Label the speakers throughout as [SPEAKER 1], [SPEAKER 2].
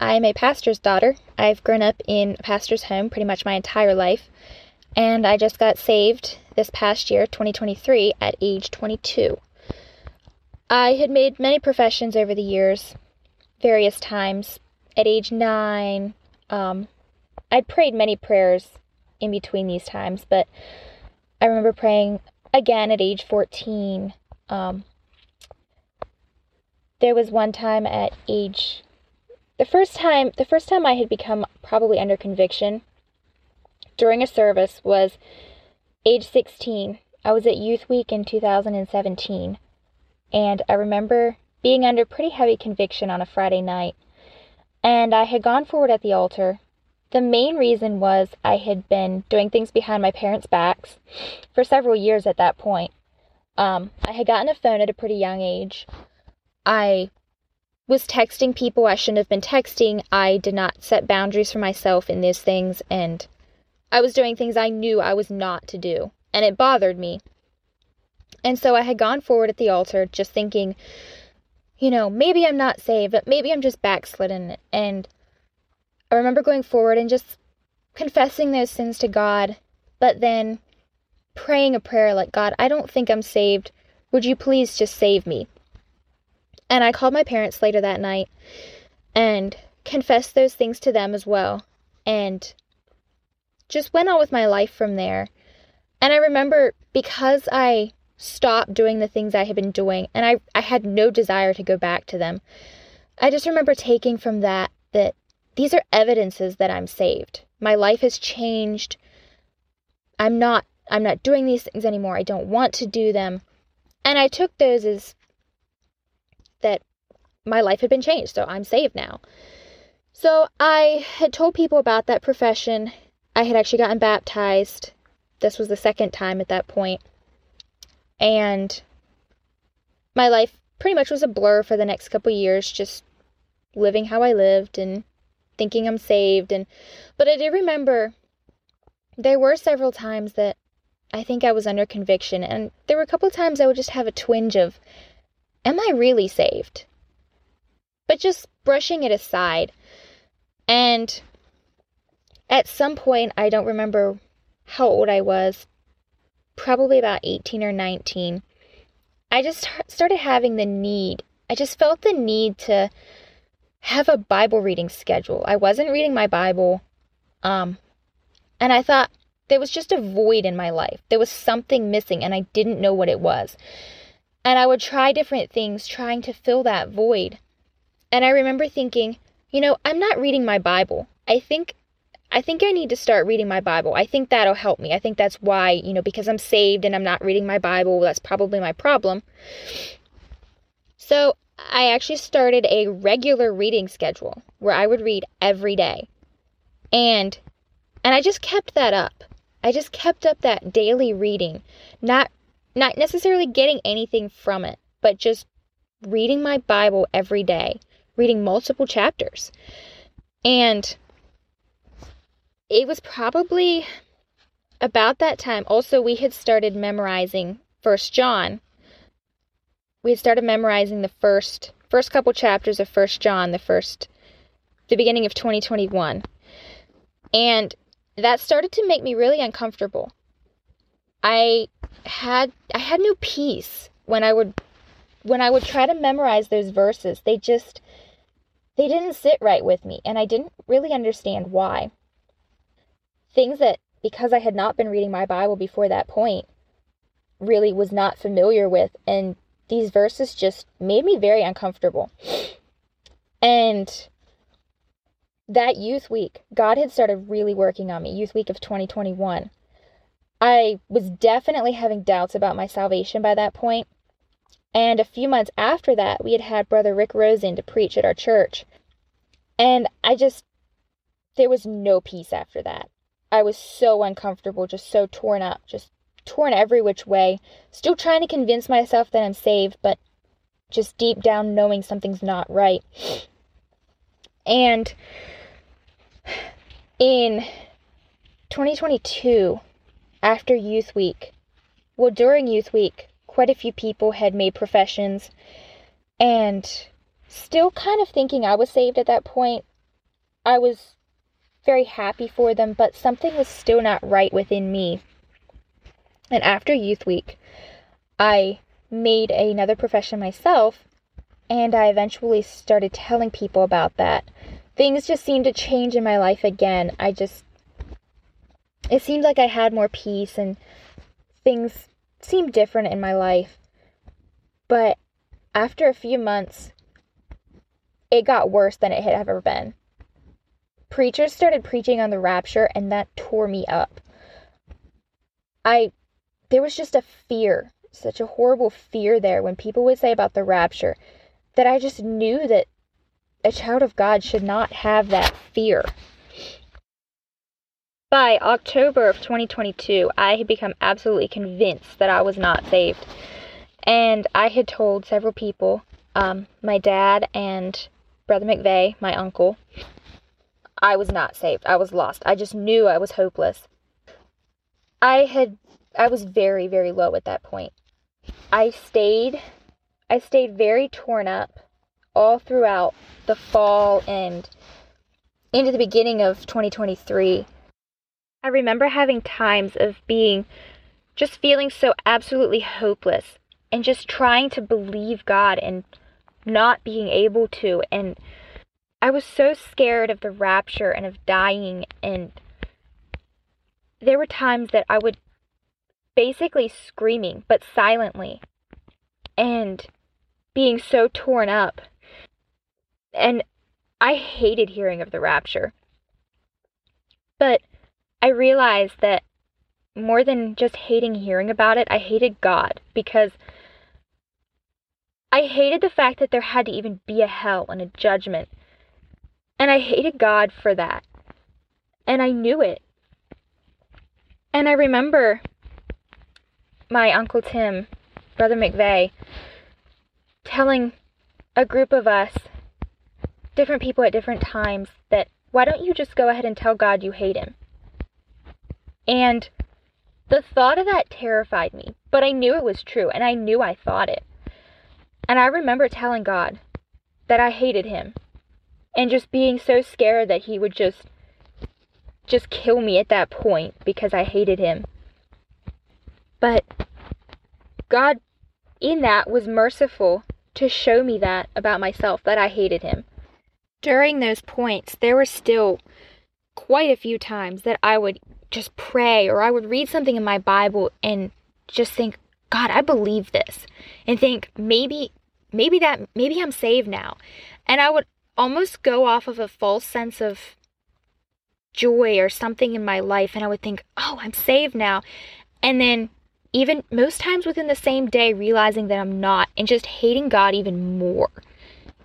[SPEAKER 1] I'm a pastor's daughter. I've grown up in a pastor's home pretty much my entire life, and I just got saved this past year, 2023, at age 22. I had made many professions over the years, various times. At age 9, um, I'd prayed many prayers in between these times, but I remember praying again at age 14. Um, there was one time at age the first time the first time I had become probably under conviction during a service was age 16. I was at Youth Week in 2017 and I remember being under pretty heavy conviction on a Friday night. And I had gone forward at the altar. The main reason was I had been doing things behind my parents' backs for several years at that point. Um, I had gotten a phone at a pretty young age. I was texting people I shouldn't have been texting. I did not set boundaries for myself in these things, and I was doing things I knew I was not to do, and it bothered me. And so I had gone forward at the altar just thinking, you know, maybe I'm not saved, but maybe I'm just backslidden. And I remember going forward and just confessing those sins to God, but then praying a prayer like, God, I don't think I'm saved. Would you please just save me? And I called my parents later that night and confessed those things to them as well. And just went on with my life from there. And I remember because I stopped doing the things I had been doing and I, I had no desire to go back to them, I just remember taking from that that these are evidences that I'm saved. My life has changed. I'm not I'm not doing these things anymore. I don't want to do them. And I took those as my life had been changed, so I'm saved now. So I had told people about that profession. I had actually gotten baptized. This was the second time at that point. And my life pretty much was a blur for the next couple years, just living how I lived and thinking I'm saved and but I do remember there were several times that I think I was under conviction and there were a couple times I would just have a twinge of am I really saved? But just brushing it aside. And at some point, I don't remember how old I was, probably about 18 or 19, I just started having the need. I just felt the need to have a Bible reading schedule. I wasn't reading my Bible. Um, and I thought there was just a void in my life. There was something missing, and I didn't know what it was. And I would try different things trying to fill that void. And I remember thinking, you know, I'm not reading my Bible. I think I think I need to start reading my Bible. I think that'll help me. I think that's why, you know, because I'm saved and I'm not reading my Bible, that's probably my problem. So, I actually started a regular reading schedule where I would read every day. And and I just kept that up. I just kept up that daily reading, not not necessarily getting anything from it, but just reading my Bible every day, reading multiple chapters. And it was probably about that time. Also, we had started memorizing First John. We had started memorizing the first first couple chapters of First John, the first the beginning of 2021. And that started to make me really uncomfortable. I had I had no peace when I would when I would try to memorize those verses. They just they didn't sit right with me and I didn't really understand why. Things that because I had not been reading my Bible before that point, really was not familiar with. And these verses just made me very uncomfortable. And that youth week, God had started really working on me, youth week of 2021. I was definitely having doubts about my salvation by that point. And a few months after that, we had had Brother Rick Rosen to preach at our church. And I just, there was no peace after that. I was so uncomfortable, just so torn up, just torn every which way. Still trying to convince myself that I'm saved, but just deep down knowing something's not right. And in 2022, after Youth Week, well, during Youth Week, quite a few people had made professions and still kind of thinking I was saved at that point. I was very happy for them, but something was still not right within me. And after Youth Week, I made another profession myself, and I eventually started telling people about that. Things just seemed to change in my life again. I just, it seemed like I had more peace and things seemed different in my life. But after a few months, it got worse than it had ever been. Preachers started preaching on the rapture, and that tore me up. I, there was just a fear, such a horrible fear there when people would say about the rapture that I just knew that a child of God should not have that fear. By October of 2022, I had become absolutely convinced that I was not saved. And I had told several people, um, my dad and Brother McVeigh, my uncle, I was not saved. I was lost. I just knew I was hopeless. I had I was very very low at that point. I stayed I stayed very torn up all throughout the fall and into the beginning of 2023. I remember having times of being just feeling so absolutely hopeless and just trying to believe God and not being able to. And I was so scared of the rapture and of dying. And there were times that I would basically screaming, but silently, and being so torn up. And I hated hearing of the rapture. But I realized that more than just hating hearing about it, I hated God because I hated the fact that there had to even be a hell and a judgment. And I hated God for that. And I knew it. And I remember my Uncle Tim, Brother McVeigh, telling a group of us, different people at different times, that why don't you just go ahead and tell God you hate him? And the thought of that terrified me, but I knew it was true, and I knew I thought it. And I remember telling God that I hated him and just being so scared that he would just just kill me at that point because I hated him. But God in that was merciful to show me that about myself that I hated him. During those points, there were still quite a few times that I would just pray or I would read something in my Bible and just think, God, I believe this and think maybe maybe that maybe I'm saved now. And I would almost go off of a false sense of joy or something in my life and I would think, "Oh, I'm saved now." And then even most times within the same day realizing that I'm not and just hating God even more.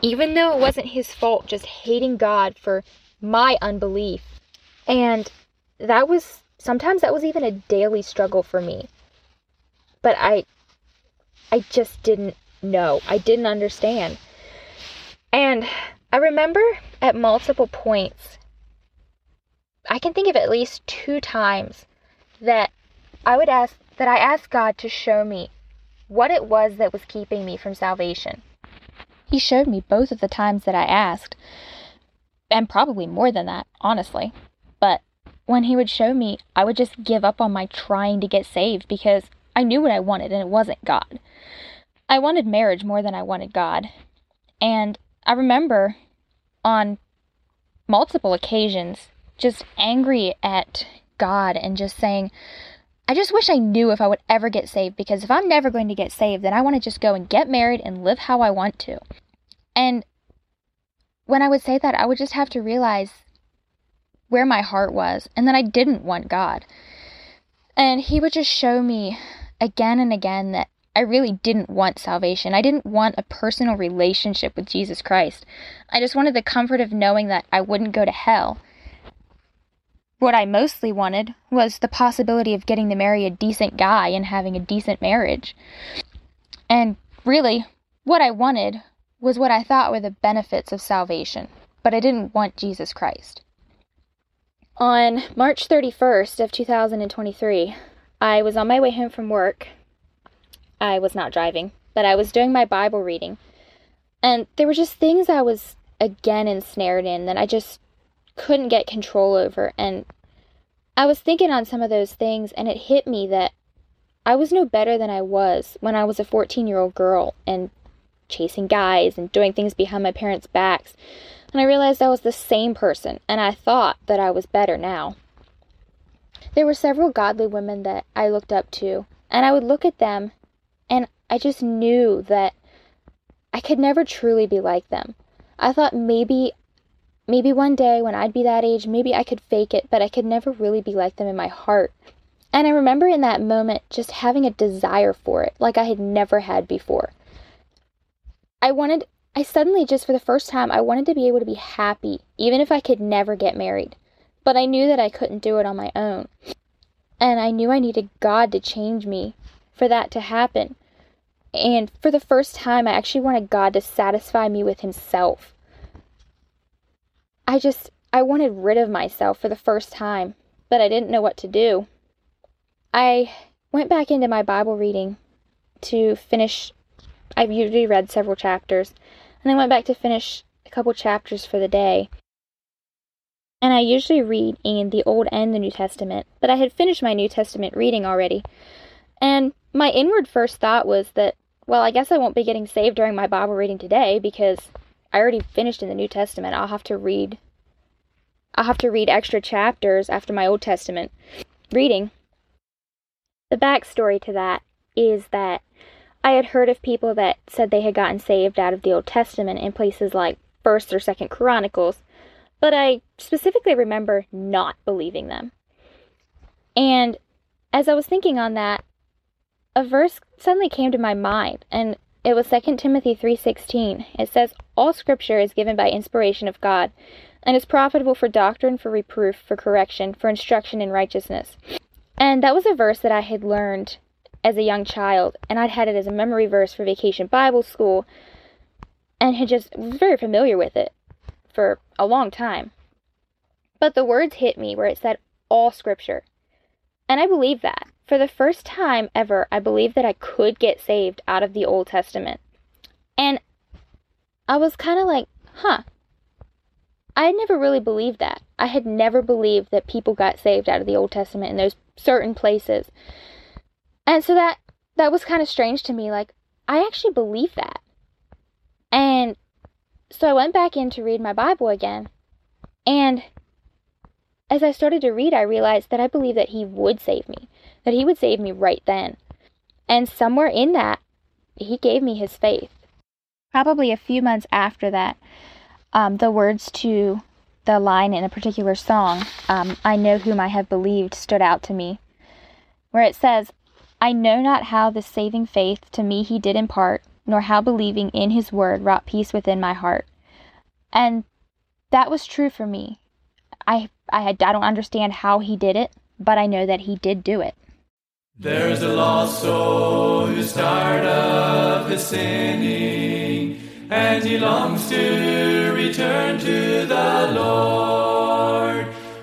[SPEAKER 1] Even though it wasn't his fault, just hating God for my unbelief. And that was sometimes that was even a daily struggle for me but I I just didn't know. I didn't understand. And I remember at multiple points I can think of at least two times that I would ask that I asked God to show me what it was that was keeping me from salvation. He showed me both of the times that I asked, and probably more than that, honestly. When he would show me, I would just give up on my trying to get saved because I knew what I wanted, and it wasn't God. I wanted marriage more than I wanted God. And I remember on multiple occasions just angry at God and just saying, I just wish I knew if I would ever get saved because if I'm never going to get saved, then I want to just go and get married and live how I want to. And when I would say that, I would just have to realize where my heart was and that I didn't want God. And He would just show me again and again that I really didn't want salvation. I didn't want a personal relationship with Jesus Christ. I just wanted the comfort of knowing that I wouldn't go to hell. What I mostly wanted was the possibility of getting to marry a decent guy and having a decent marriage. And really, what I wanted was what I thought were the benefits of salvation, but I didn't want Jesus Christ. On March 31st of 2023, I was on my way home from work I was not driving, but I was doing my Bible reading. And there were just things I was again ensnared in that I just couldn't get control over. And I was thinking on some of those things, and it hit me that I was no better than I was when I was a 14 year old girl and chasing guys and doing things behind my parents' backs. And I realized I was the same person, and I thought that I was better now. There were several godly women that I looked up to, and I would look at them and I just knew that I could never truly be like them. I thought maybe maybe one day when I'd be that age, maybe I could fake it, but I could never really be like them in my heart. And I remember in that moment just having a desire for it, like I had never had before. I wanted, I suddenly just for the first time, I wanted to be able to be happy, even if I could never get married. But I knew that I couldn't do it on my own. And I knew I needed God to change me for that to happen. And for the first time, I actually wanted God to satisfy me with Himself. I just, I wanted rid of myself for the first time, but I didn't know what to do. I went back into my Bible reading to finish. I've usually read several chapters, and I went back to finish a couple chapters for the day. And I usually read in the Old and the New Testament, but I had finished my New Testament reading already. And my inward first thought was that well, I guess I won't be getting saved during my Bible reading today because I already finished in the New Testament. I'll have to read I'll have to read extra chapters after my Old Testament reading. The backstory to that is that I had heard of people that said they had gotten saved out of the Old Testament in places like 1st or 2nd Chronicles, but I specifically remember not believing them. And as I was thinking on that, a verse suddenly came to my mind and it was 2 Timothy 3:16. It says all scripture is given by inspiration of God and is profitable for doctrine, for reproof, for correction, for instruction in righteousness. And that was a verse that I had learned as a young child and I'd had it as a memory verse for vacation Bible school and had just was very familiar with it for a long time. But the words hit me where it said all scripture. And I believe that for the first time ever, I believed that I could get saved out of the Old Testament. And I was kind of like, huh. I had never really believed that. I had never believed that people got saved out of the Old Testament in those certain places. And so that that was kind of strange to me like I actually believe that. And so I went back in to read my Bible again. And as I started to read, I realized that I believed that he would save me that he would save me right then. And somewhere in that, he gave me his faith. Probably a few months after that, um, the words to the line in a particular song, um, I Know Whom I Have Believed, stood out to me, where it says, I know not how the saving faith to me he did impart, nor how believing in his word wrought peace within my heart. And that was true for me. I I, had, I don't understand how he did it, but I know that he did do it.
[SPEAKER 2] There's a lost soul who's tired of his sinning, and he longs to return to the Lord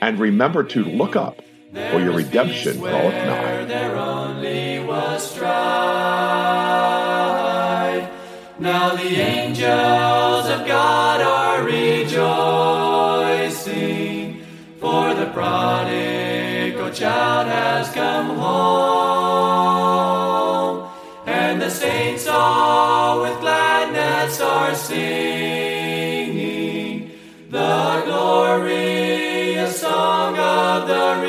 [SPEAKER 3] And remember to look up, for your redemption draweth nigh.
[SPEAKER 2] There only was strife. Now the angels of God are rejoicing, for the prodigal child has come home, and the saints all with gladness are singing. Father